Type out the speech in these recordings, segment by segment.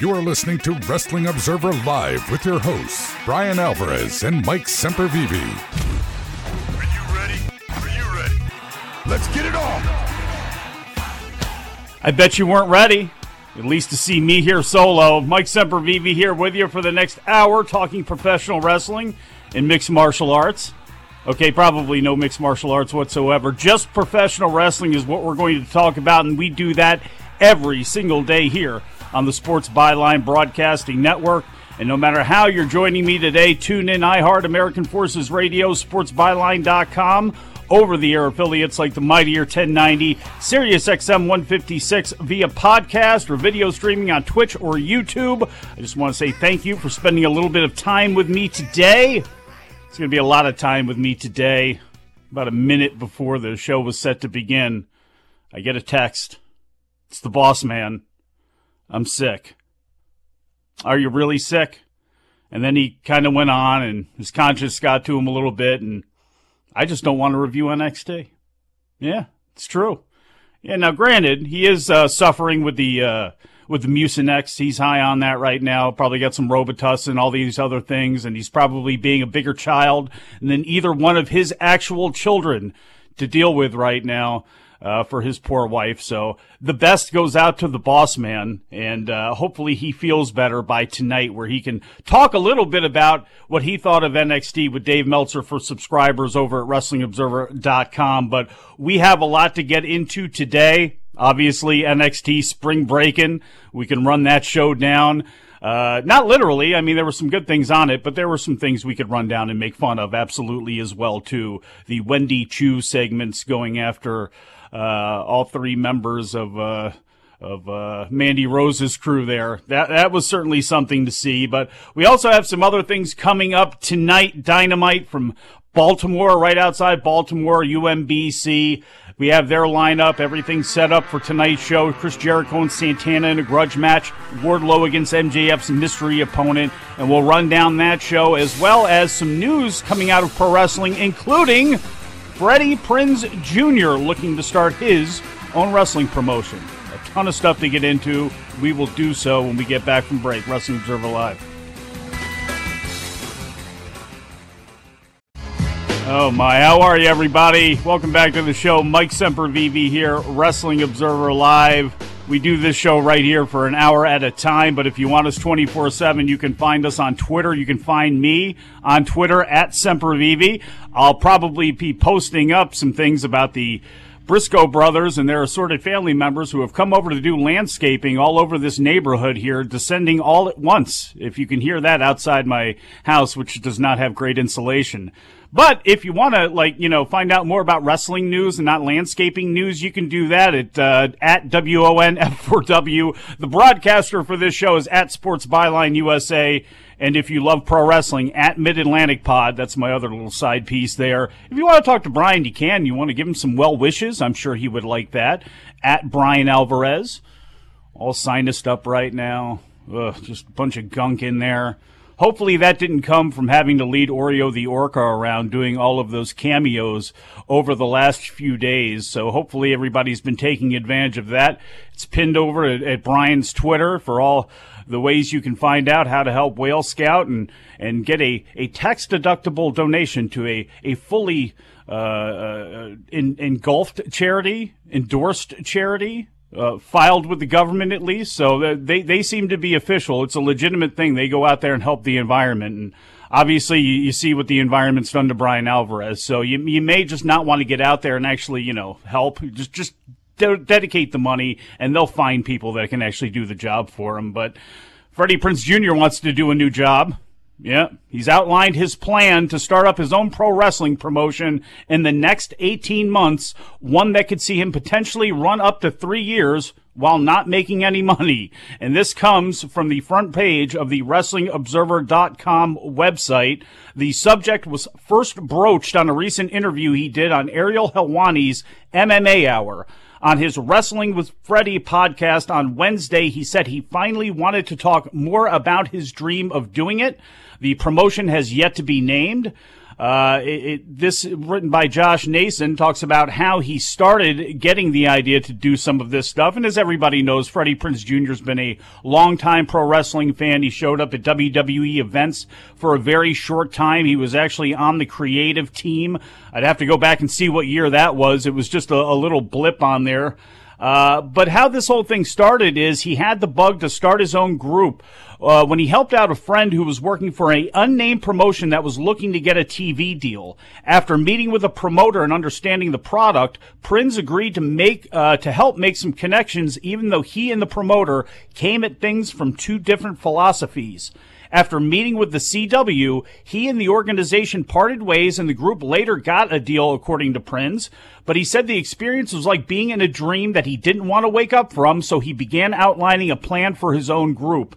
You are listening to Wrestling Observer Live with your hosts, Bryan Alvarez and Mike Sempervive. Are you ready? Are you ready? Let's get it on! I bet you weren't ready, at least to see me here solo. Mike Sempervive here with you for the next hour talking professional wrestling and mixed martial arts. Okay, probably no mixed martial arts whatsoever. Just professional wrestling is what we're going to talk about, and we do that every single day here on the Sports Byline Broadcasting Network. And no matter how you're joining me today, tune in iHeart, American Forces Radio, sportsbyline.com, over the air affiliates like the Mightier 1090, Sirius XM 156 via podcast or video streaming on Twitch or YouTube. I just want to say thank you for spending a little bit of time with me today. It's going to be a lot of time with me today. About a minute before the show was set to begin, I get a text. It's the boss man. I'm sick. Are you really sick? And then he kind of went on, and his conscience got to him a little bit, and I just don't want to review NXT. Yeah, it's true. Yeah, now granted, he is uh, suffering with the uh, with the Mucinex. He's high on that right now. Probably got some Robitussin, and all these other things, and he's probably being a bigger child than either one of his actual children to deal with right now uh, for his poor wife. So the best goes out to the boss man, and uh, hopefully he feels better by tonight, where he can talk a little bit about what he thought of NXT with Dave Meltzer for subscribers over at WrestlingObserver.com. But we have a lot to get into today. Obviously, NXT Spring Breakin. We can run that show down. Uh, not literally. I mean, there were some good things on it, but there were some things we could run down and make fun of absolutely as well too. The Wendy Choo segments going after all three members of uh, of uh, Mandy Rose's crew there. That that was certainly something to see. But we also have some other things coming up tonight. Dynamite from Baltimore, right outside Baltimore, UMBC. We have their lineup, everything set up for tonight's show. Chris Jericho and Santana in a grudge match. Wardlow against MJF's mystery opponent. And we'll run down that show as well as some news coming out of pro wrestling, including Freddie Prinze Jr. looking to start his own wrestling promotion. A ton of stuff to get into. We will do so when we get back from break. Wrestling Observer Live. Oh my, how are you everybody? Welcome back to the show. Mike Sempervive here, Wrestling Observer Live. We do this show right here for an hour at a time, but if you want us 24 7, you can find us on Twitter. You can find me on Twitter at Sempervive. I'll probably be posting up some things about the Briscoe brothers and their assorted family members who have come over to do landscaping all over this neighborhood here, descending all at once. If you can hear that outside my house, which does not have great insulation. But if you want to, like, you know, find out more about wrestling news and not landscaping news, you can do that at uh, at WONF4W. The broadcaster for this show is at Sports Byline USA. And if you love pro wrestling, at Mid Atlantic Pod, that's my other little side piece there. If you want to talk to Bryan, you can. You want to give him some well wishes, I'm sure he would like that. At Bryan Alvarez. All sinused up right now. Ugh, just a bunch of gunk in there. Hopefully that didn't come from having to lead Oreo the Orca around doing all of those cameos over the last few days. So hopefully everybody's been taking advantage of that. It's pinned over at, at Bryan's Twitter for all the ways you can find out how to help Whale Scout and, and get a, a tax deductible donation to a, a fully uh, uh, engulfed charity, endorsed charity uh, filed with the government at least. So they, they seem to be official. It's a legitimate thing. They go out there and help the environment. And obviously, you, you see what the environment's done to Bryan Alvarez. So you, you may just not want to get out there and actually, you know, help. Just, just de- dedicate the money and they'll find people that can actually do the job for them. But Freddie Prinze Jr. wants to do a new job. Yeah, he's outlined his plan to start up his own pro wrestling promotion in the next 18 months, one that could see him potentially run up to three years while not making any money. And this comes from the front page of the WrestlingObserver.com website. The subject was first broached on a recent interview he did on Ariel Helwani's MMA Hour. On his Wrestling with Freddie podcast on Wednesday, he said he finally wanted to talk more about his dream of doing it. The promotion has yet to be named. Uh, it, it, this written by Josh Nason talks about how he started getting the idea to do some of this stuff. And as everybody knows, Freddie Prinze Jr. has been a longtime pro wrestling fan. He showed up at WWE events for a very short time. He was actually on the creative team. I'd have to go back and see what year that was. It was just a, a little blip on there. Uh, but how this whole thing started is he had the bug to start his own group uh, when he helped out a friend who was working for an unnamed promotion that was looking to get a TV deal. After meeting with a promoter and understanding the product, Prinze agreed to make uh, to help make some connections, even though he and the promoter came at things from two different philosophies. After meeting with the CW, he and the organization parted ways and the group later got a deal, according to Prinze. But he said the experience was like being in a dream that he didn't want to wake up from, so he began outlining a plan for his own group.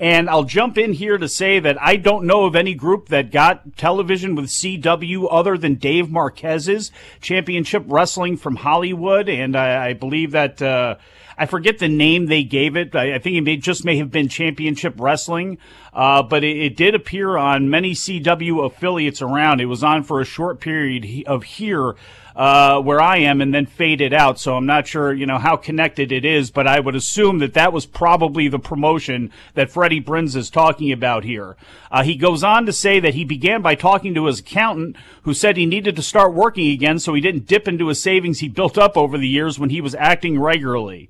And I'll jump in here to say that I don't know of any group that got television with CW other than Dave Marquez's Championship Wrestling from Hollywood. And I, I believe that, uh, I forget the name they gave it. I, I think it may, just may have been Championship Wrestling, uh, but it, it, did appear on many CW affiliates around. It was on for a short period of here. Uh, where I am and then faded out. So I'm not sure, you know, how connected it is, but I would assume that that was probably the promotion that Freddie Prinze is talking about here. Uh, he goes on to say that he began by talking to his accountant who said he needed to start working again so he didn't dip into his savings he built up over the years when he was acting regularly.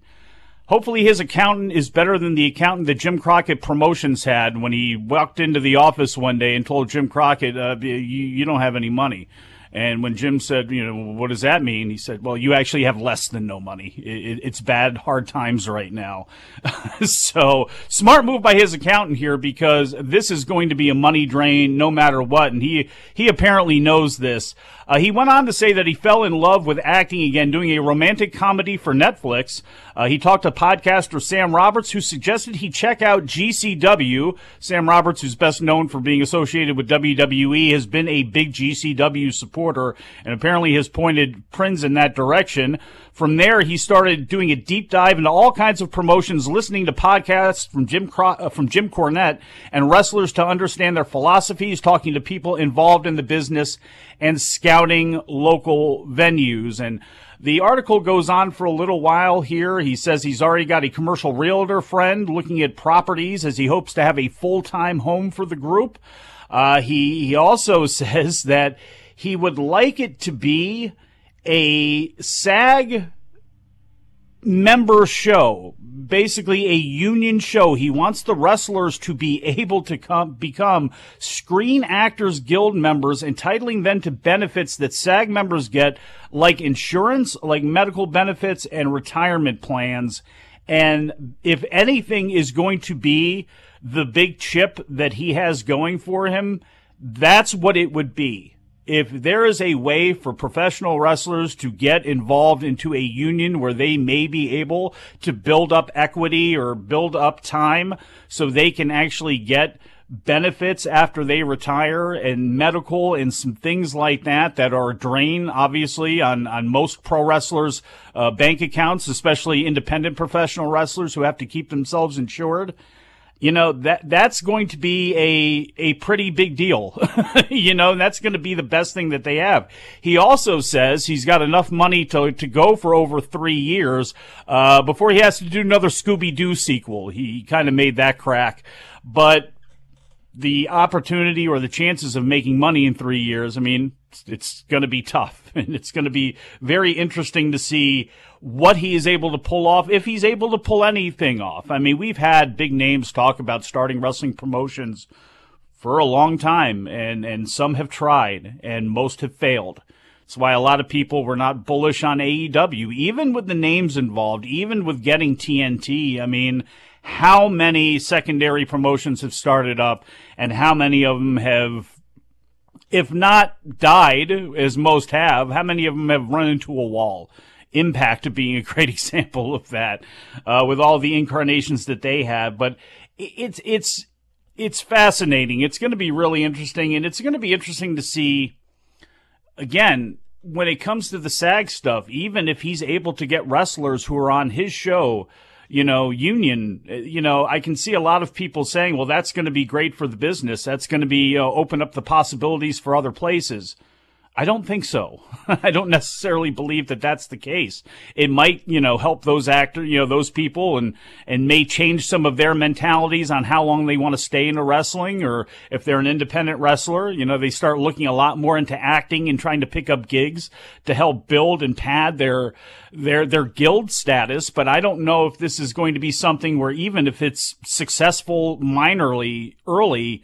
Hopefully his accountant is better than the accountant that Jim Crockett Promotions had when he walked into the office one day and told Jim Crockett, uh, you, you don't have any money. And when Jim said, you know, what does that mean? He said, well, you actually have less than no money. It, it, it's bad, hard times right now. so smart move by his accountant here because this is going to be a money drain no matter what. And he, he apparently knows this. Uh, he went on to say that he fell in love with acting again, doing a romantic comedy for Netflix. Uh, he talked to podcaster Sam Roberts, who suggested he check out GCW. Sam Roberts, who's best known for being associated with WWE, has been a big GCW supporter and apparently has pointed Prinze in that direction. From there, he started doing a deep dive into all kinds of promotions, listening to podcasts from Jim uh, from Jim Cornette and wrestlers to understand their philosophies, talking to people involved in the business, and scouting local venues. And the article goes on for a little while here. He says he's already got a commercial realtor friend looking at properties as he hopes to have a full time home for the group. Uh, he he also says that he would like it to be a SAG member show, basically a union show. He wants the wrestlers to be able to come, become Screen Actors Guild members, entitling them to benefits that SAG members get, like insurance, like medical benefits, and retirement plans. And if anything is going to be the big chip that he has going for him, that's what it would be if there is a way for professional wrestlers to get involved into a union where they may be able to build up equity or build up time so they can actually get benefits after they retire and medical and some things like that that are a drain obviously on, on most pro wrestlers uh, bank accounts especially independent professional wrestlers who have to keep themselves insured you know that that's going to be a a pretty big deal. You know that's going to be the best thing that they have. He also says he's got enough money to to go for over three years uh, before he has to do another scooby-doo sequel. He kind of made that crack. But the opportunity or the chances of making money in three years, I mean, it's going to be tough. And it's going to be very interesting to see what he is able to pull off, if he's able to pull anything off. I mean, we've had big names talk about starting wrestling promotions for a long time, and, and some have tried, and most have failed. That's why a lot of people were not bullish on AEW, even with the names involved, even with getting TNT. I mean, how many secondary promotions have started up and how many of them have if not died as most have how many of them have run into a wall? Impact being a great example of that uh, with all the incarnations that they have but it's it's it's fascinating. It's going to be really interesting and it's going to be interesting to see again when it comes to the sag stuff even if he's able to get wrestlers who are on his show you know, union, you know, I can see a lot of people saying, well, that's going to be great for the business. That's going to be uh, open up the possibilities for other places. I don't think so. I don't necessarily believe that that's the case. It might, you know, help those actors, you know, those people and, and may change some of their mentalities on how long they want to stay into wrestling or if they're an independent wrestler, you know, they start looking a lot more into acting and trying to pick up gigs to help build and pad their, their, their guild status. But I don't know if this is going to be something where even if it's successful minorly early,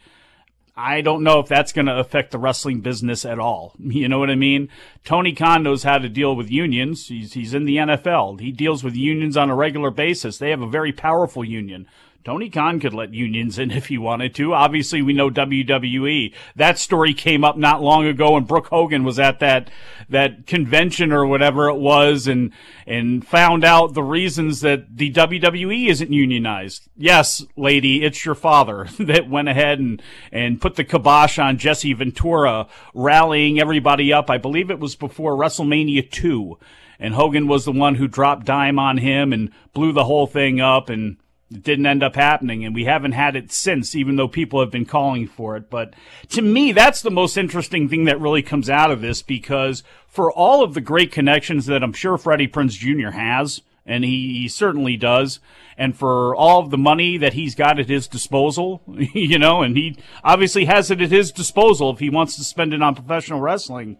I don't know if that's going to affect the wrestling business at all. You know what I mean? Tony Khan knows how to deal with unions. He's, he's in the NFL. He deals with unions on a regular basis. They have a very powerful union. Tony Khan could let unions in if he wanted to. Obviously, we know WWE. That story came up not long ago and Brooke Hogan was at that that convention or whatever it was, and and found out the reasons that the WWE isn't unionized. Yes, lady, it's your father that went ahead and and put the kibosh on Jesse Ventura, rallying everybody up. I believe it was before WrestleMania two. And Hogan was the one who dropped dime on him and blew the whole thing up and it didn't end up happening, and we haven't had it since, even though people have been calling for it. But to me, that's the most interesting thing that really comes out of this because for all of the great connections that I'm sure Freddie Prinze Jr. has, and he, he certainly does, and for all of the money that he's got at his disposal, you know, and he obviously has it at his disposal if he wants to spend it on professional wrestling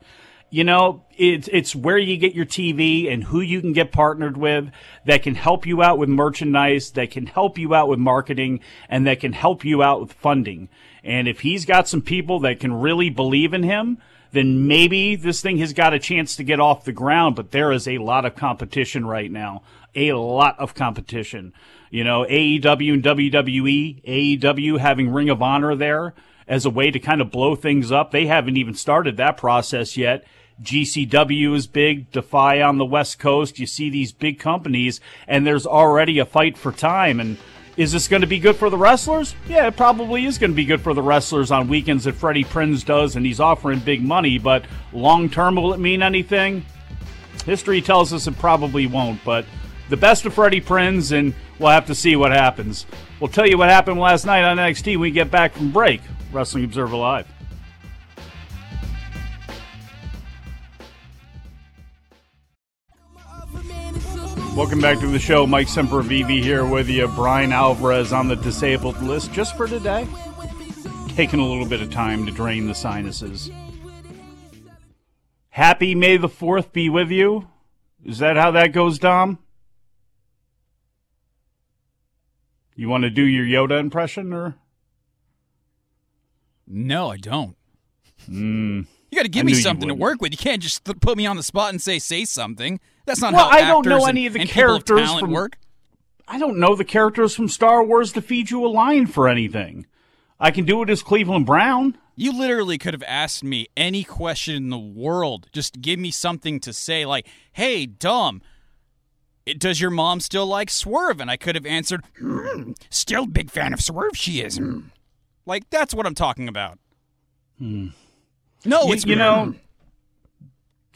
you know, it's it's where you get your TV and who you can get partnered with that can help you out with merchandise, that can help you out with marketing, and that can help you out with funding. And if he's got some people that can really believe in him, then maybe this thing has got a chance to get off the ground. But there is a lot of competition right now, a lot of competition. You know, AEW and WWE, AEW having Ring of Honor there as a way to kind of blow things up. They haven't even started that process yet. GCW is big, Defy on the West Coast. You see these big companies, and there's already a fight for time. And is this going to be good for the wrestlers? Yeah, it probably is going to be good for the wrestlers on weekends that Freddie Prinze does, and he's offering big money. But long term, will it mean anything? History tells us it probably won't. But the best of Freddie Prinze, and we'll have to see what happens. We'll tell you what happened last night on NXT when we get back from break. Wrestling Observer Live. Welcome back to the show. Mike Sempervive here with you. Bryan Alvarez on the disabled list just for today. Taking a little bit of time to drain the sinuses. Happy May the 4th be with you. Is that how that goes, Dom? You want to do your Yoda impression or? No, I don't. Mm, You got to give I me something to work with. You can't just put me on the spot and say say something. That's not Well, how I don't know any and- of the people of characters from- work. I don't know the characters from Star Wars to feed you a line for anything. I can do it as Cleveland Brown. You literally could have asked me any question in the world. Just give me something to say, like, "Hey, dumb." it, does your mom still like Swerve?" And I could have answered, "Hmm, "Still big fan of Swerve. She is." Hmm." Like that's what I'm talking about. No, You, it's you know,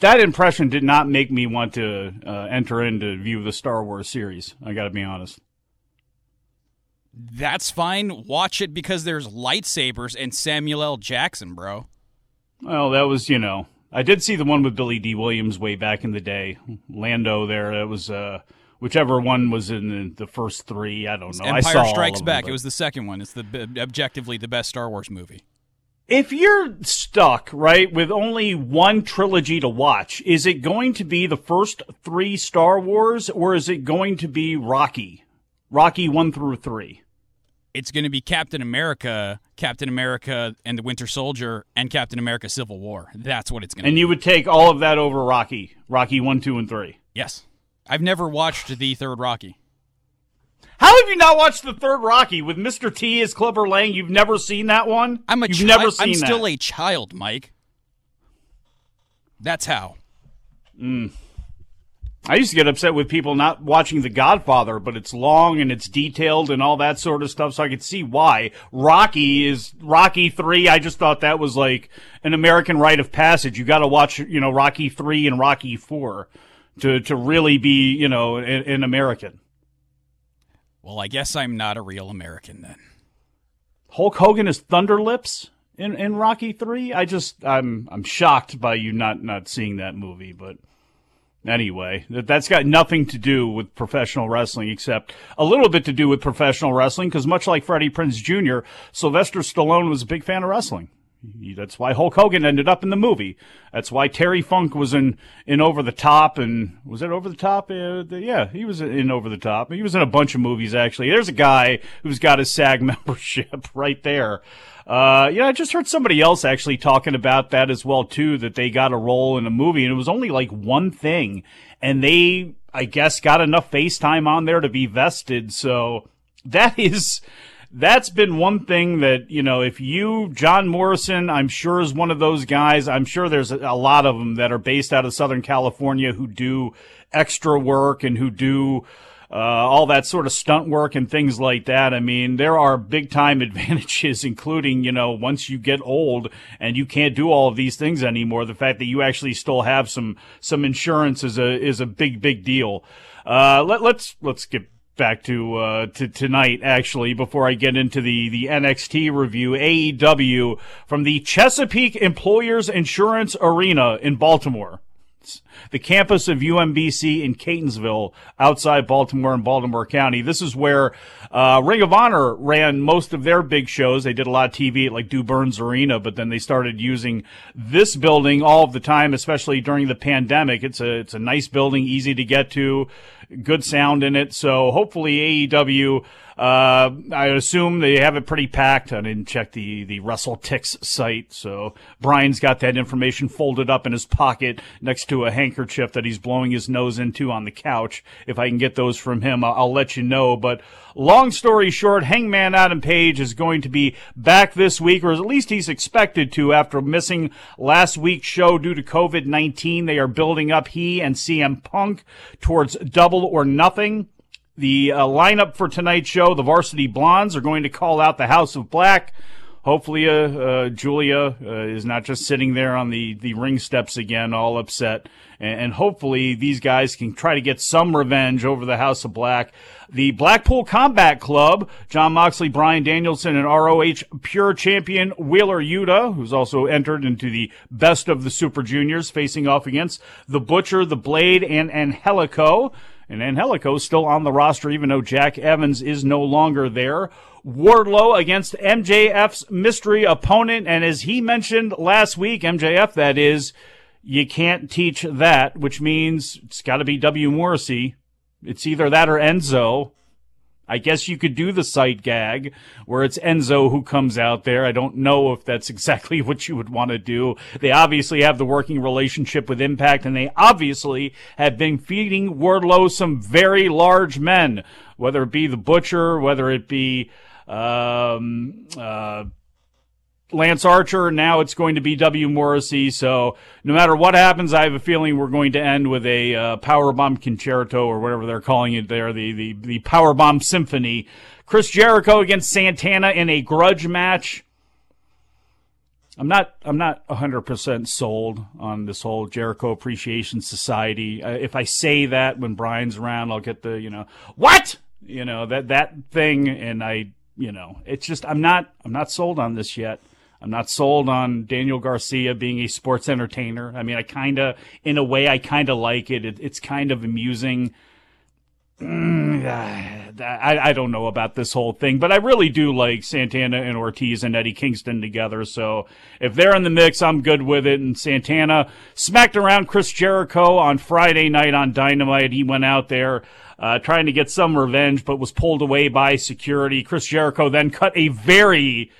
that impression did not make me want to uh, enter into view the Star Wars series. I got to be honest. that's fine. Watch it because there's lightsabers and Samuel L. Jackson, bro. Well, that was you know, I did see the one with Billy Dee Williams way back in the day. Lando there. That was uh, whichever one was in the, the first three. I don't know. I saw Empire Strikes them, Back. but- It was the second one. It's the objectively the best Star Wars movie. If you're stuck, right, with only one trilogy to watch, is it going to be the first three Star Wars or is it going to be Rocky? Rocky 1 through 3. It's going to be Captain America, Captain America and the Winter Soldier, and Captain America: Civil War. That's what it's going to And be. you would take all of that over Rocky. Rocky 1, 2, and 3. yes, I've never watched the third Rocky. How have you not watched the third Rocky with Mr. T as Clubber Lang? You've never seen that one? I'm a You've chi- never seen I'm still that. a child, Mike. That's how. Mm. I used to get upset with people not watching The Godfather, but it's long and it's detailed and all that sort of stuff, so I could see why. Rocky is Rocky 3. I just thought that was like an American rite of passage. You got to watch, you know, Rocky 3 and Rocky 4 to to really be, you know, an, an American. Well, I guess I'm not a real American then. Hulk Hogan is Thunder Lips in, in Rocky Three. I just I'm I'm shocked by you not not seeing that movie, but anyway, that that's got nothing to do with professional wrestling except a little bit to do with professional wrestling because much like Freddie Prinze Jr., Sylvester Stallone was a big fan of wrestling. That's why Hulk Hogan ended up in the movie. That's why Terry Funk was in in Over the Top, and was it Over the Top? Uh, yeah, he was in Over the Top. He was in a bunch of movies actually. There's a guy who's got his SAG membership right there. Uh, yeah, I just heard somebody else actually talking about that as well too. That they got a role in a movie, and it was only like one thing, and they, I guess, got enough FaceTime on there to be vested. So that is that's been one thing that, you know, if you, John Morrison, I'm sure is one of those guys. I'm sure there's a, lot of them that are based out of Southern California who do extra work and who do, uh, all that sort of stunt work and things like that. I mean, there are big time advantages, including, you know, once you get old and you can't do all of these things anymore, the fact that you actually still have some, some insurance is a, is a big, big deal. Uh, let, let's, let's get back to uh, to tonight actually before I get into the the NXT review AEW from the Chesapeake Employers Insurance Arena in Baltimore the campus of UMBC in Catonsville, outside Baltimore and Baltimore County. This is where uh, Ring of Honor ran most of their big shows. They did a lot of TV at like Du Burns Arena, but then they started using this building all of the time, especially during the pandemic. It's a it's a nice building, easy to get to, good sound in it. So hopefully AEW uh, I assume they have it pretty packed. I didn't check the, the WrestleTix site. So Bryan's got that information folded up in his pocket next to a handkerchief that he's blowing his nose into on the couch. If I can get those from him, I'll, I'll let you know. But story short, Hangman Adam Page is going to be back this week, or at least he's expected to after missing last week's show due to COVID-19. They are building up he and CM Punk towards double or nothing. The uh, lineup for tonight's show, the Varsity Blondes, are going to call out the House of Black. Hopefully, uh, uh, Julia uh, is not just sitting there on the, the ring steps again, all upset. And, and, hopefully, these guys can try to get some revenge over the House of Black. The Blackpool Combat Club, Jon Moxley, Bryan Danielson, and ROH Pure Champion Wheeler Yuta, who's also entered into the best of the Super Juniors, facing off against the Butcher, the Blade, and Angelico. And Angelico's still on the roster, even though Jack Evans is no longer there. Wardlow against MJF's mystery opponent. And as he mentioned last week, MJF, that is, you can't teach that, which means it's got to be W. Morrissey. It's either that or Enzo. I guess you could do the sight gag where it's Enzo who comes out there. I don't know if that's exactly what you would want to do. They obviously have the working relationship with Impact and they obviously have been feeding Wardlow some very large men, whether it be the Butcher, whether it be, um, uh, Lance Archer. Now it's going to be W. Morrissey. So no matter what happens, I have a feeling we're going to end with a uh, powerbomb concerto or whatever they're calling it there, the the the powerbomb symphony. Chris Jericho against Santana in a grudge match. I'm not I'm not 100% sold on this whole Jericho Appreciation Society. Uh, if I say that when Bryan's around, I'll get the, you know, what? You know, that that thing and I, you know, it's just I'm not I'm not sold on this yet. I'm not sold on Daniel Garcia being a sports entertainer. I mean, I kind of, in a way, I kind of like it. it. It's kind of amusing. Mm, I, I don't know about this whole thing, but I really do like Santana and Ortiz and Eddie Kingston together. So if they're in the mix, I'm good with it. And Santana smacked around Chris Jericho on Friday night on Dynamite. He went out there uh, trying to get some revenge, but was pulled away by security. Chris Jericho then cut a very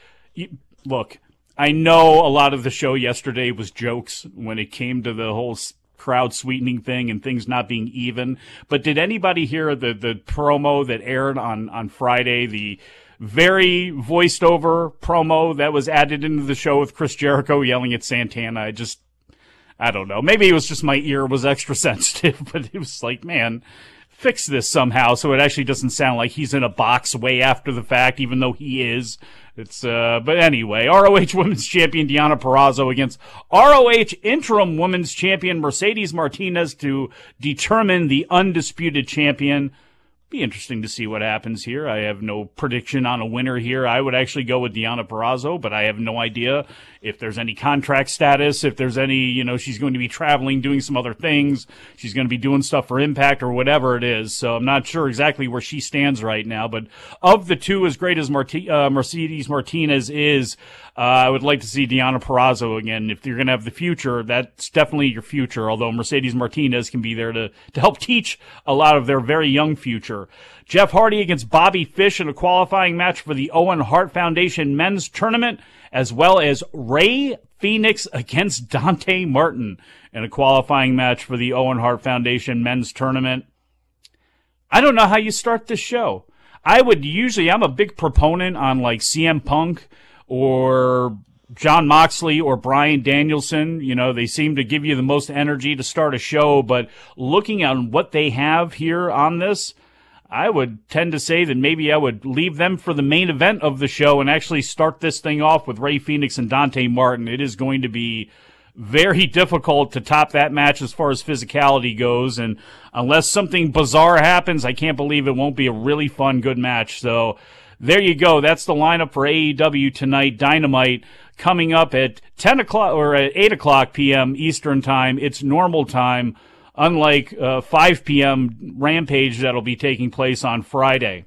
look. I know a lot of the show yesterday was jokes when it came to the whole crowd sweetening thing and things not being even. But did anybody hear the the promo that aired on on Friday? The very voiced over promo that was added into the show with Chris Jericho yelling at Santana. I just I don't know. Maybe it was just my ear was extra sensitive, but it was like, man, fix this somehow so it actually doesn't sound like he's in a box way after the fact, even though he is. It's uh, but anyway, ROH Women's Champion Deonna Purrazzo against ROH Interim Women's Champion Mercedes Martinez to determine the undisputed champion. be interesting to see what happens here. I have no prediction on a winner here. I would actually go with Deonna Purrazzo, but I have no idea if there's any contract status, if there's any, you know, she's going to be traveling, doing some other things. She's going to be doing stuff for Impact or whatever it is. So I'm not sure exactly where she stands right now. But of the two, as great as Marti- uh, Mercedes Martinez is, uh, I would like to see Deonna Purrazzo again. If you're going to have the future, that's definitely your future. Although Mercedes Martinez can be there to, to help teach a lot of their very young future. Jeff Hardy against Bobby Fish in a qualifying match for the Owen Hart Foundation men's tournament, as well as Rey Fenix against Dante Martin in a qualifying match for the Owen Hart Foundation men's tournament. I don't know how you start this show. I would usually, I'm a big proponent on like CM Punk or Jon Moxley or Bryan Danielson. You know, they seem to give you the most energy to start a show, but looking at what they have here on this, I would tend to say that maybe I would leave them for the main event of the show and actually start this thing off with Rey Fenix and Dante Martin. It is going to be very difficult to top that match as far as physicality goes. And unless something bizarre happens, I can't believe it won't be a really fun, good match. So there you go. That's the lineup for AEW tonight. Dynamite coming up at 10 o'clock or at 8 o'clock p.m. Eastern time. It's normal time, unlike uh, 5 p.m. Rampage that'll be taking place on Friday.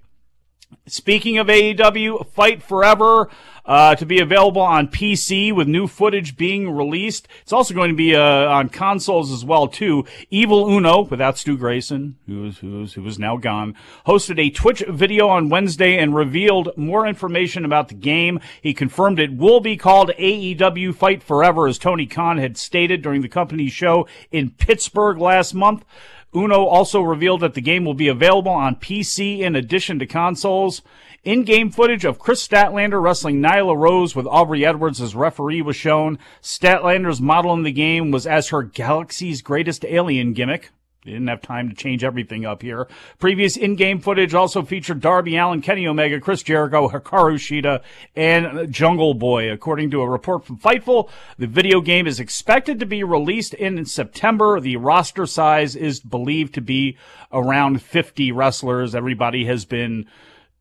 Speaking of AEW, Fight Forever uh, to be available on PC with new footage being released. It's also going to be uh, on consoles as well too. Evil Uno, without Stu Grayson, who is who is who is now gone, hosted a Twitch video on Wednesday and revealed more information about the game. He confirmed it will be called AEW Fight Forever, as Tony Khan had stated during the company's show in Pittsburgh last month. Uno also revealed that the game will be available on PC in addition to consoles. In-game footage of Kris Statlander wrestling Nyla Rose with Aubrey Edwards as referee was shown. Statlander's model in the game was as her Galaxy's Greatest Alien gimmick. They didn't have time to change everything up here. Previous in-game footage also featured Darby Allin, Kenny Omega, Chris Jericho, Hikaru Shida, and Jungle Boy. According to a report from Fightful, the video game is expected to be released in September. The roster size is believed to be around 50 wrestlers. Everybody has been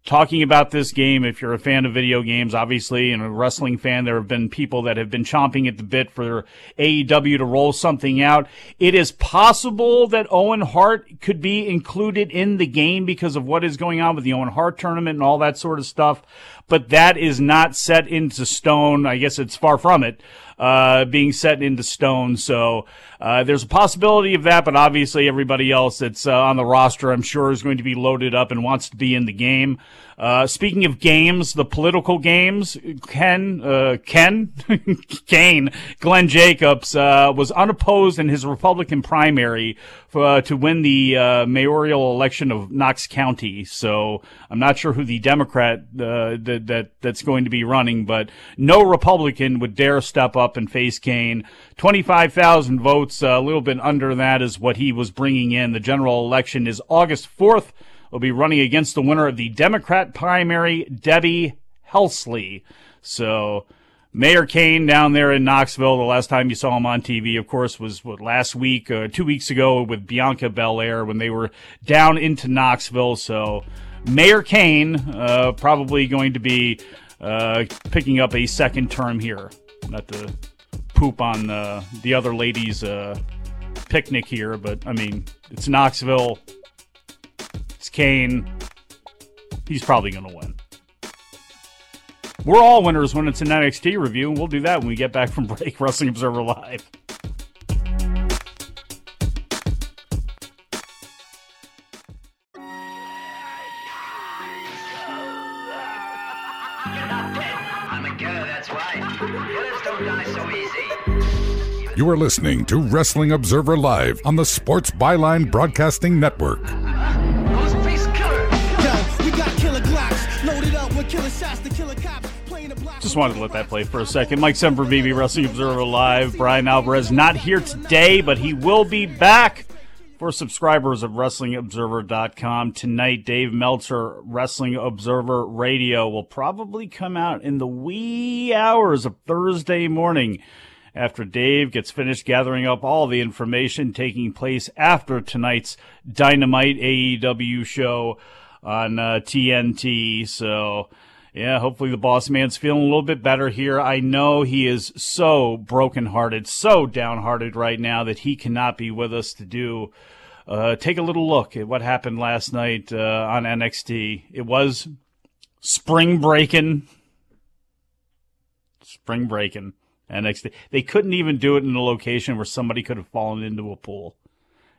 talking about this game. If you're a fan of video games, obviously, and a wrestling fan, there have been people that have been chomping at the bit for AEW to roll something out. It is possible that Owen Hart could be included in the game because of what is going on with the Owen Hart tournament and all that sort of stuff. But that is not set into stone. I guess it's far from it. Uh, being set into stone. So uh, there's a possibility of that, but obviously everybody else that's uh, on the roster, I'm sure, is going to be loaded up and wants to be in the game. Uh, speaking of games, the political games, Ken, uh, Ken, Kane, Glenn Jacobs, uh, was unopposed in his Republican primary for, uh, to win the uh, mayoral election of Knox County. So I'm not sure who the Democrat that, that that's going to be running, but no Republican would dare step up and face Kane. 25,000 votes, a little bit under that is what he was bringing in. The general election is August 4th will be running against the winner of the Democrat primary, Debbie Helsley. So, Mayor Kane down there in Knoxville, the last time you saw him on TV, of course, was what last week, uh, two weeks ago with Bianca Belair when they were down into Knoxville. So, Mayor Kane, uh, probably going to be, uh, picking up a second term here. Not to poop on, uh, the other ladies, uh, picnic here, but I mean, it's Knoxville. Kane. He's probably going to win. We're all winners when it's an NXT review, and we'll do that when we get back from break. Wrestling Observer Live. You are listening to Wrestling Observer Live on the Sports Byline Broadcasting Network. Just wanted to let that play for a second. Mike Sempervive Wrestling Observer Live. Bryan Alvarez not here today, but he will be back for subscribers of WrestlingObserver.com. Tonight, Dave Meltzer, Wrestling Observer Radio, will probably come out in the wee hours of Thursday morning after Dave gets finished gathering up all the information taking place after tonight's Dynamite AEW show on uh, TNT. So, yeah, hopefully the boss man's feeling a little bit better here. I know he is so brokenhearted, so downhearted right now that he cannot be with us to do. Uh, take a little look at what happened last night uh, on NXT. It was Spring Breakin. Spring Breakin. NXT. They couldn't even do it in a location where somebody could have fallen into a pool.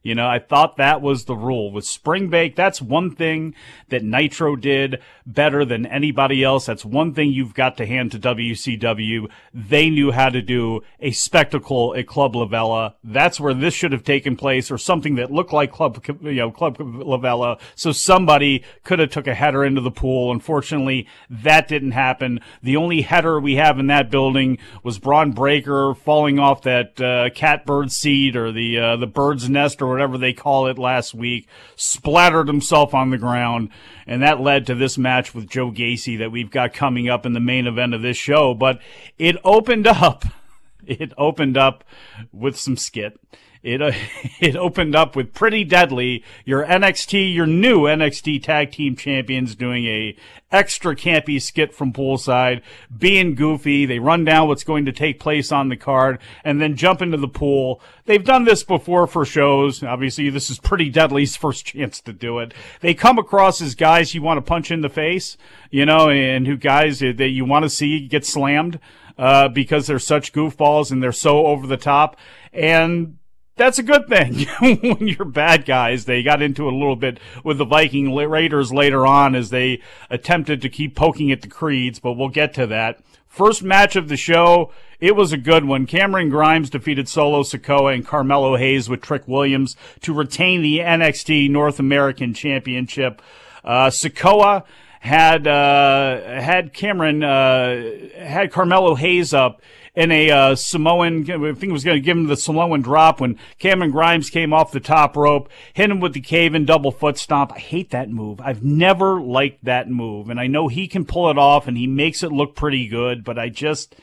You know, I thought that was the rule. With Spring Break, that's one thing that Nitro did better than anybody else. That's one thing you've got to hand to WCW. They knew how to do a spectacle at Club La Vela. That's where this should have taken place or something that looked like Club, you know, Club La Vela. So somebody could have took a header into the pool. Unfortunately, that didn't happen. The only header we have in that building was Bron Breakker falling off that, uh, catbird seat or the, uh, the bird's nest or whatever they call it last week, splattered himself on the ground, and that led to this match with Joe Gacy that we've got coming up in the main event of this show. But it opened up, it opened up with some skit. It uh, it opened up with pretty deadly. Your NXT, your new NXT Tag Team Champions, doing a extra campy skit from poolside, being goofy. They run down what's going to take place on the card, and then jump into the pool. They've done this before for shows. Obviously, this is pretty deadly's first chance to do it. They come across as guys you want to punch in the face, you know, and who guys that you want to see get slammed. Uh, because they're such goofballs and they're so over the top. And that's a good thing when you're bad guys. They got into it a little bit with the Viking Raiders later on as they attempted to keep poking at the Creeds, but we'll get to that. First match of the show, it was a good one. Cameron Grimes defeated Solo Sikoa and Carmelo Hayes with Trick Williams to retain the NXT North American Championship. Uh, Sikoa had uh, had Cameron uh, had Carmelo Hayes up in a uh, Samoan. I think it was going to give him the Samoan drop when Cameron Grimes came off the top rope, hit him with the cave in double foot stomp. I hate that move. I've never liked that move, and I know he can pull it off and he makes it look pretty good, but I just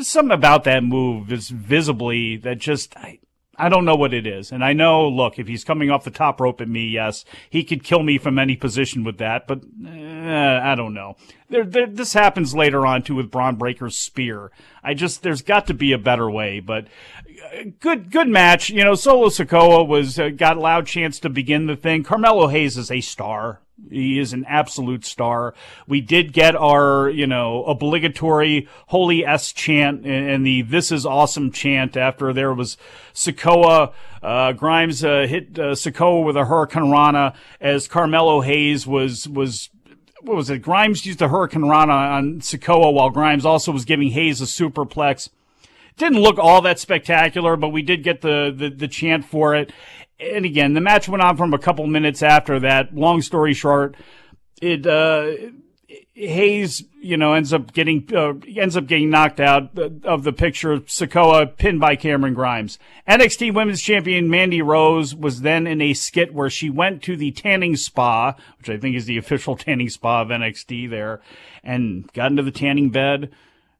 something about that move is visibly that just I, I don't know what it is. And I know, look, if he's coming off the top rope at me, yes, he could kill me from any position with that, but eh, I don't know. There, there, this happens later on too with Bron Breakker's spear. I just, there's got to be a better way, but good, good match. You know, Solo Sikoa was, uh, got a loud chance to begin the thing. Carmelo Hayes is a star. He is an absolute star. We did get our, you know, obligatory Holy S chant and the This is Awesome chant after there was Sikoa, uh, Grimes, uh, hit, uh, Sikoa with a hurricanrana as Carmelo Hayes was, was, what was it? Grimes used a hurricanrana on Sikoa while Grimes also was giving Hayes a superplex didn't look all that spectacular, but we did get the, the, the chant for it and again, the match went on from a couple minutes after that. Long story short, it uh, Hayes, you know, ends up getting uh, ends up getting knocked out of the picture. Sikoa pinned by Cameron Grimes. NXT Women's Champion Mandy Rose was then in a skit where she went to the tanning spa, which I think is the official tanning spa of NXT there, and got into the tanning bed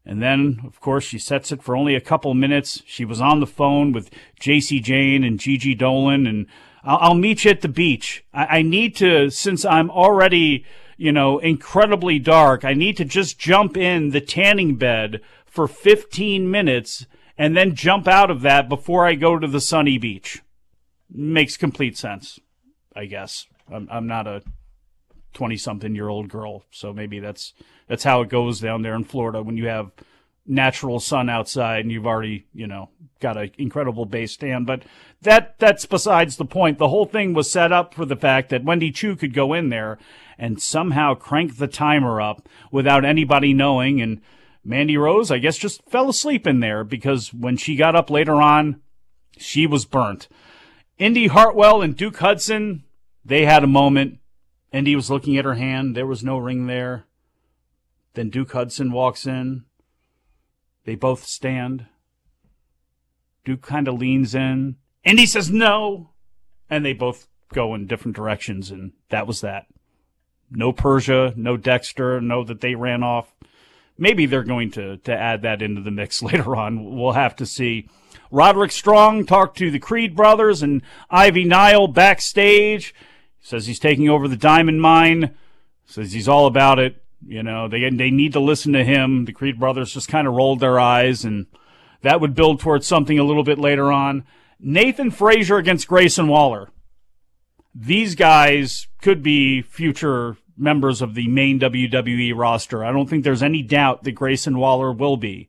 and then, of course, she sets it for only a couple minutes. She was on the phone with Jacy Jayne and Gigi Dolin, and I'll, I'll meet you at the beach. I, I need to, since I'm already, you know, incredibly dark, I need to just jump in the tanning bed for 15 minutes and then jump out of that before I go to the sunny beach. Makes complete sense, I guess. I'm, I'm not a 20 something year old girl. So maybe that's that's how it goes down there in Florida when you have natural sun outside and you've already, you know, got an incredible base stand. But that that's besides the point. The whole thing was set up for the fact that Wendy Choo could go in there and somehow crank the timer up without anybody knowing and Mandy Rose, I guess, just fell asleep in there because when she got up later on, she was burnt. Indi Hartwell and Duke Hudson, they had a moment. Indi was looking at her hand. There was no ring there. Then Duke Hudson walks in. They both stand. Duke kind of leans in. Indi says no. And they both go in different directions. And that was that. No Persia, no Dexter, no that they ran off. maybe they're going to, to add that into the mix later on. We'll have to see. Roderick Strong talked to the Creed brothers and Ivy Nile backstage. Says he's taking over the diamond mine. Says he's all about it. You know, they they need to listen to him. The Creed brothers just kind of rolled their eyes, and that would build towards something a little bit later on. Nathan Frazer against Grayson Waller. These guys could be future members of the main WWE roster. I don't think there's any doubt that Grayson Waller will be.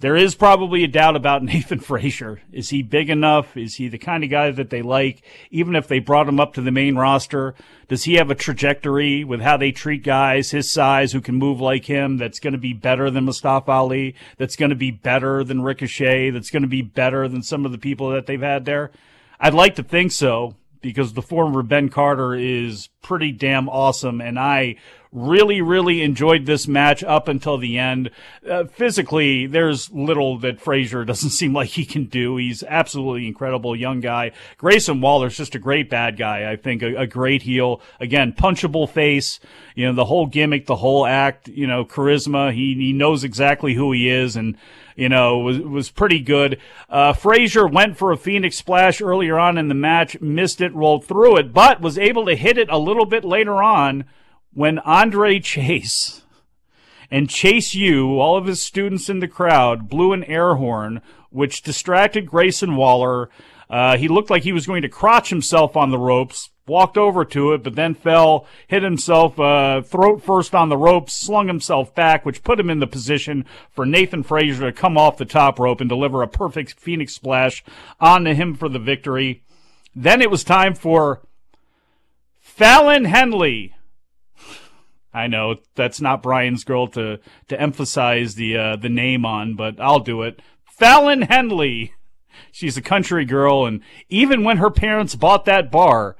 There is probably a doubt about Nathan Frazer. Is he big enough? Is he the kind of guy that they like? Even if they brought him up to the main roster, does he have a trajectory with how they treat guys his size who can move like him that's going to be better than Mustafa Ali? That's going to be better than Ricochet? That's going to be better than some of the people that they've had there? I'd like to think so because the former Ben Carter is pretty damn awesome, and I really, really enjoyed this match up until the end. Uh, physically, there's little that Frazer doesn't seem like he can do. He's absolutely incredible young guy. Grayson Waller's just a great bad guy. I think a, a great heel. Again, punchable face. You know, the whole gimmick, the whole act. You know, charisma. He he knows exactly who he is, and you know, was was pretty good. Uh, Frazer went for a Phoenix splash earlier on in the match, missed it, rolled through it, but was able to hit it a little bit later on when Andre Chase and Chase U, all of his students in the crowd, blew an air horn, which distracted Grayson Waller. Uh, he looked like he was going to crotch himself on the ropes, walked over to it, but then fell, hit himself uh, throat first on the ropes, slung himself back, which put him in the position for Nathan Frazer to come off the top rope and deliver a perfect Phoenix splash onto him for the victory. Then it was time for Fallon Henley. I know that's not Bryan's girl to to emphasize the uh, the name on, but I'll do it. Fallon Henley. She's a country girl, and even when her parents bought that bar,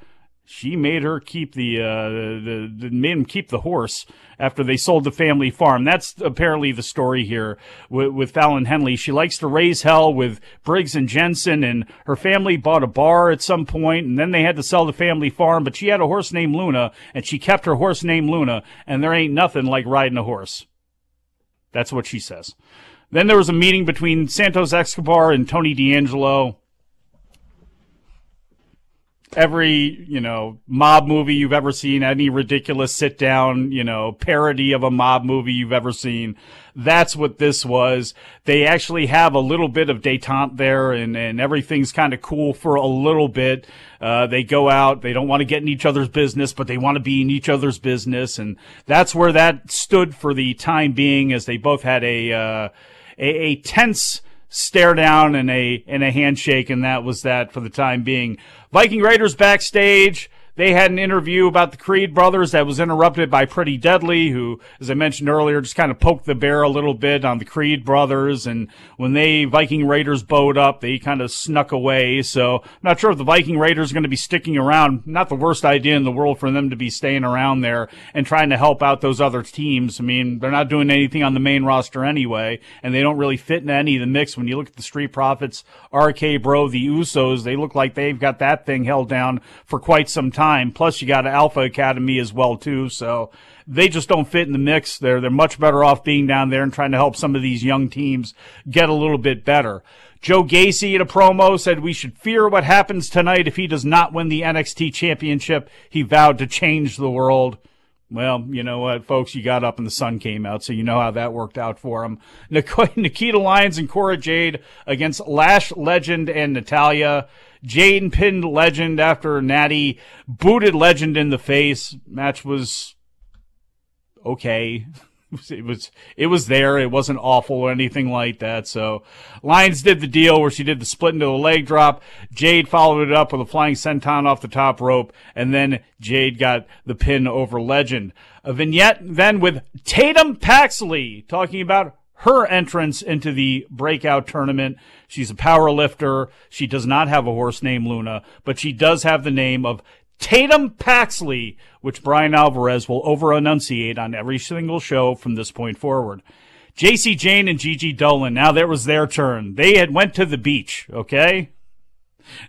she made her keep the, uh, the, the made him keep the horse after they sold the family farm. That's apparently the story here with, with Fallon Henley. She likes to raise hell with Briggs and Jensen, and her family bought a bar at some point, and then they had to sell the family farm. But she had a horse named Luna, and she kept her horse named Luna, and there ain't nothing like riding a horse. That's what she says. Then there was a meeting between Santos Escobar and Tony D'Angelo every you know mob movie you've ever seen any ridiculous sit down you know parody of a mob movie you've ever seen that's what this was. They actually have a little bit of detente there and and everything's kind of cool for a little bit. Uh, they go out they don't want to get in each other's business but they want to be in each other's business and that's where that stood for the time being as they both had a uh, a, a tense stare down and a and a handshake, and that was that for the time being. Viking Raiders backstage. They had an interview about the Creed brothers that was interrupted by Pretty Deadly, who, as I mentioned earlier, just kind of poked the bear a little bit on the Creed brothers. And when they Viking Raiders bowed up, they kind of snuck away. So I'm not sure if the Viking Raiders are going to be sticking around. Not the worst idea in the world for them to be staying around there and trying to help out those other teams. I mean, they're not doing anything on the main roster anyway, and they don't really fit in any of the mix. When you look at the Street Profits, RK Bro, the Usos, they look like they've got that thing held down for quite some time time. Plus, you got Alpha Academy as well too. So they just don't fit in the mix. They're they're much better off being down there and trying to help some of these young teams get a little bit better. Joe Gacy in a promo said we should fear what happens tonight if he does not win the NXT championship. He vowed to change the world. Well, you know what, folks, you got up and the sun came out, so you know how that worked out for him. Nikita Lyons and Cora Jade against Lash Legend and Natalya. Jade pinned Legend after Natty booted Legend in the face. Match was okay. It was it was there. It wasn't awful or anything like that. So Lyons did the deal where she did the split into a leg drop. Jade followed it up with a flying senton off the top rope, and then Jade got the pin over Legend. A vignette then with Tatum Paxley talking about her entrance into the breakout tournament. She's a power lifter. She does not have a horse named Luna, but she does have the name of Tatum Paxley, which Bryan Alvarez will over enunciate on every single show from this point forward. Jacy Jayne and Gigi Dolin, now that was their turn. They had went to the beach, okay?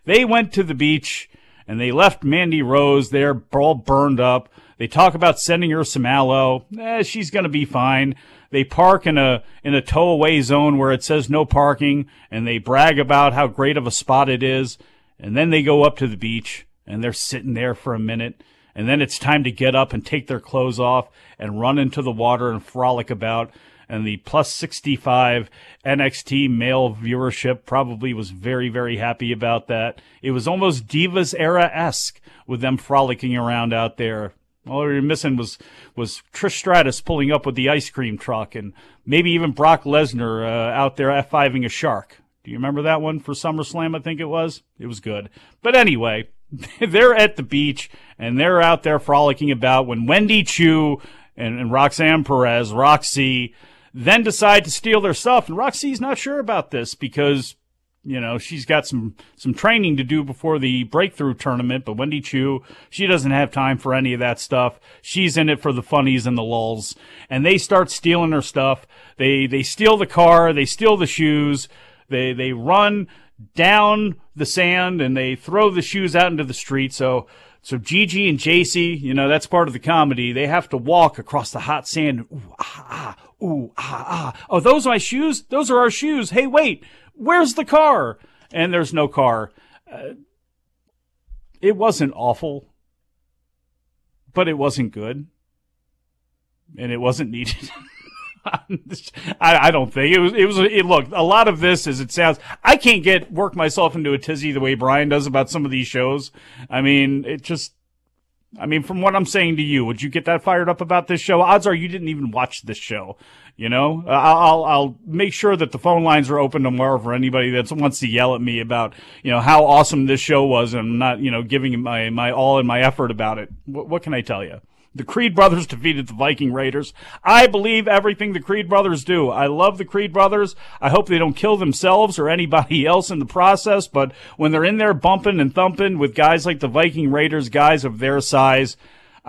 They went to the beach and they left Mandy Rose there all burned up. They talk about sending her some aloe. Eh, she's going to be fine. They park in a in a tow away zone where it says no parking, and they brag about how great of a spot it is, and then they go up to the beach and they're sitting there for a minute, and then it's time to get up and take their clothes off and run into the water and frolic about. And the plus 65 NXT male viewership probably was very, very happy about that. It was almost Divas era esque with them frolicking around out there. All you're missing was was Trish Stratus pulling up with the ice cream truck, and maybe even Brock Lesnar uh, out there F5ing a shark. Do you remember that one for SummerSlam? I think it was. It was good. But anyway, they're at the beach and they're out there frolicking about when Wendy Choo and, and Roxanne Perez, Roxy, then decide to steal their stuff. And Roxy's not sure about this because you know she's got some some training to do before the breakthrough tournament but wendy choo she doesn't have time for any of that stuff she's in it for the funnies and the lulls and they start stealing her stuff they they steal the car they steal the shoes they they run down the sand and they throw the shoes out into the street so so Gigi and Jacy, you know, that's part of the comedy. They have to walk across the hot sand. Ooh, ah, ah, ooh, ah, ah. Oh, those are my shoes? Those are our shoes. Hey, wait, where's the car? And there's no car. Uh, it wasn't awful, but it wasn't good. And it wasn't needed. I, I, don't think it was. It was. It, look, a lot of this, as it sounds, I can't get work myself into a tizzy the way Bryan does about some of these shows. I mean, it just. I mean, from what I'm saying to you, would you get that fired up about this show? Odds are you didn't even watch this show. You know, uh, I'll I'll make sure that the phone lines are open tomorrow for anybody that wants to yell at me about you know how awesome this show was and I'm not you know giving my my all and my effort about it. what, what can I tell you? The Creed brothers defeated the Viking Raiders. I believe everything the Creed brothers do. I love the Creed brothers. I hope they don't kill themselves or anybody else in the process, but when they're in there bumping and thumping with guys like the Viking Raiders, guys of their size,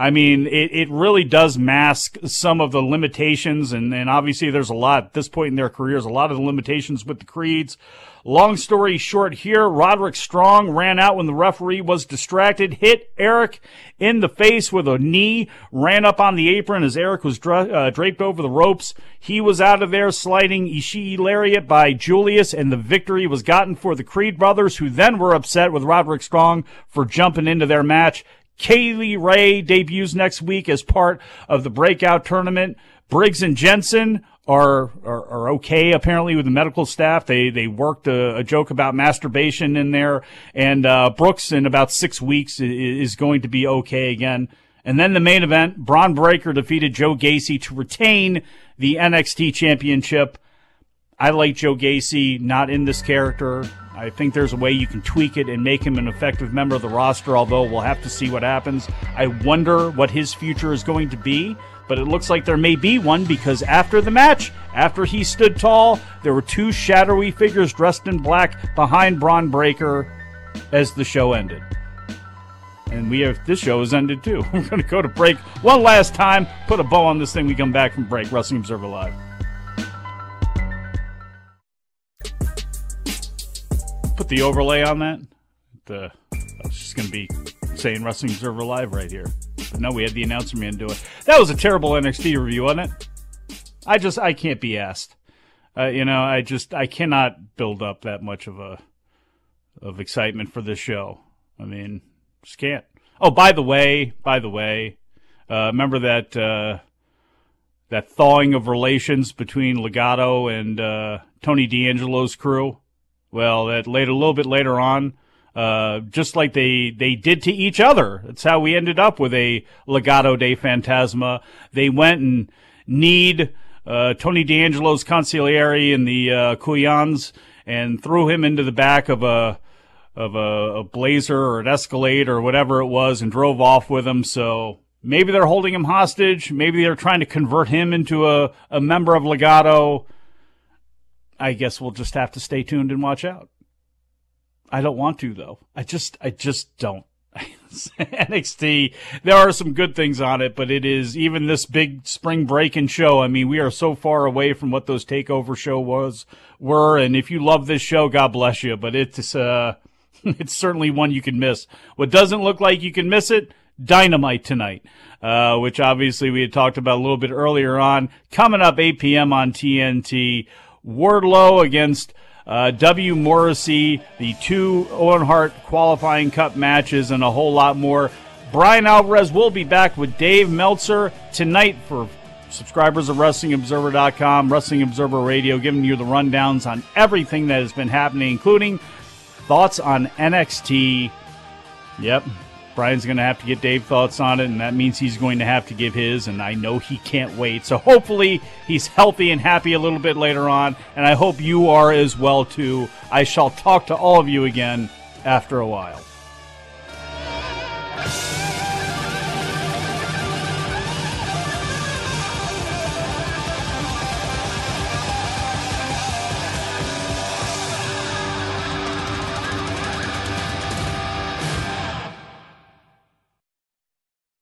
I mean, it, it really does mask some of the limitations, and, and obviously there's a lot at this point in their careers, a lot of the limitations with the Creeds. Long story short here, Roderick Strong ran out when the referee was distracted, hit Eric in the face with a knee, ran up on the apron as Eric was dra- uh, draped over the ropes. He was out of there sliding Ishii lariat by Julius, and the victory was gotten for the Creed brothers, who then were upset with Roderick Strong for jumping into their match. Kay Lee Ray debuts next week as part of the breakout tournament. Briggs and Jensen are, are, are okay apparently with the medical staff. They they worked a, a joke about masturbation in there, and uh, Brooks in about six weeks is, is going to be okay again. And then the main event: Bron Breakker defeated Joe Gacy to retain the NXT Championship. I like Joe Gacy, not in this character. I think there's a way you can tweak it and make him an effective member of the roster, although we'll have to see what happens. I wonder what his future is going to be but it looks like there may be one because after the match, after he stood tall, there were two shadowy figures dressed in black behind Bron Breakker as the show ended. And we have this show has ended too. We're going to go to break one last time, put a bow on this thing. We come back from break. Wrestling Observer Live. The overlay on that. The I was just going to be saying Wrestling Observer Live right here. But no, we had the announcer man do it. That was a terrible NXT review, wasn't it? I just I can't be asked. Uh, you know, I just I cannot build up that much of a of excitement for this show. I mean, just can't. Oh, by the way, by the way, uh, remember that uh, that thawing of relations between Legado and uh, Tony D'Angelo's crew? Well, that later, a little bit later on, uh, just like they, they did to each other. That's how we ended up with a Legado del Fantasma. They went and need uh, Tony D'Angelo's consigliere in the uh, Cuyans and threw him into the back of a of a, a Blazer or an Escalade or whatever it was and drove off with him. So maybe they're holding him hostage. Maybe they're trying to convert him into a, a member of Legado. I guess we'll just have to stay tuned and watch out. I don't want to though. I just I just don't. NXT, there are some good things on it, but it is even this big Spring Breakin show. I mean, we are so far away from what those takeover show was were, and if you love this show, God bless you. But it's uh, it's certainly one you can miss. What doesn't look like you can miss it, Dynamite tonight, uh, which obviously we had talked about a little bit earlier on. Coming up 8 p.m. on TNT. Wardlow against uh, W. Morrissey, the two Owen Hart qualifying cup matches, and a whole lot more. Bryan Alvarez will be back with Dave Meltzer tonight for subscribers of WrestlingObserver.com, Wrestling Observer Radio, giving you the rundowns on everything that has been happening, including thoughts on NXT. Yep, Bryan's going to have to get Dave thoughts on it, and that means he's going to have to give his, and I know he can't wait. So hopefully he's healthy and happy a little bit later on, and I hope you are as well too. I shall talk to all of you again after a while.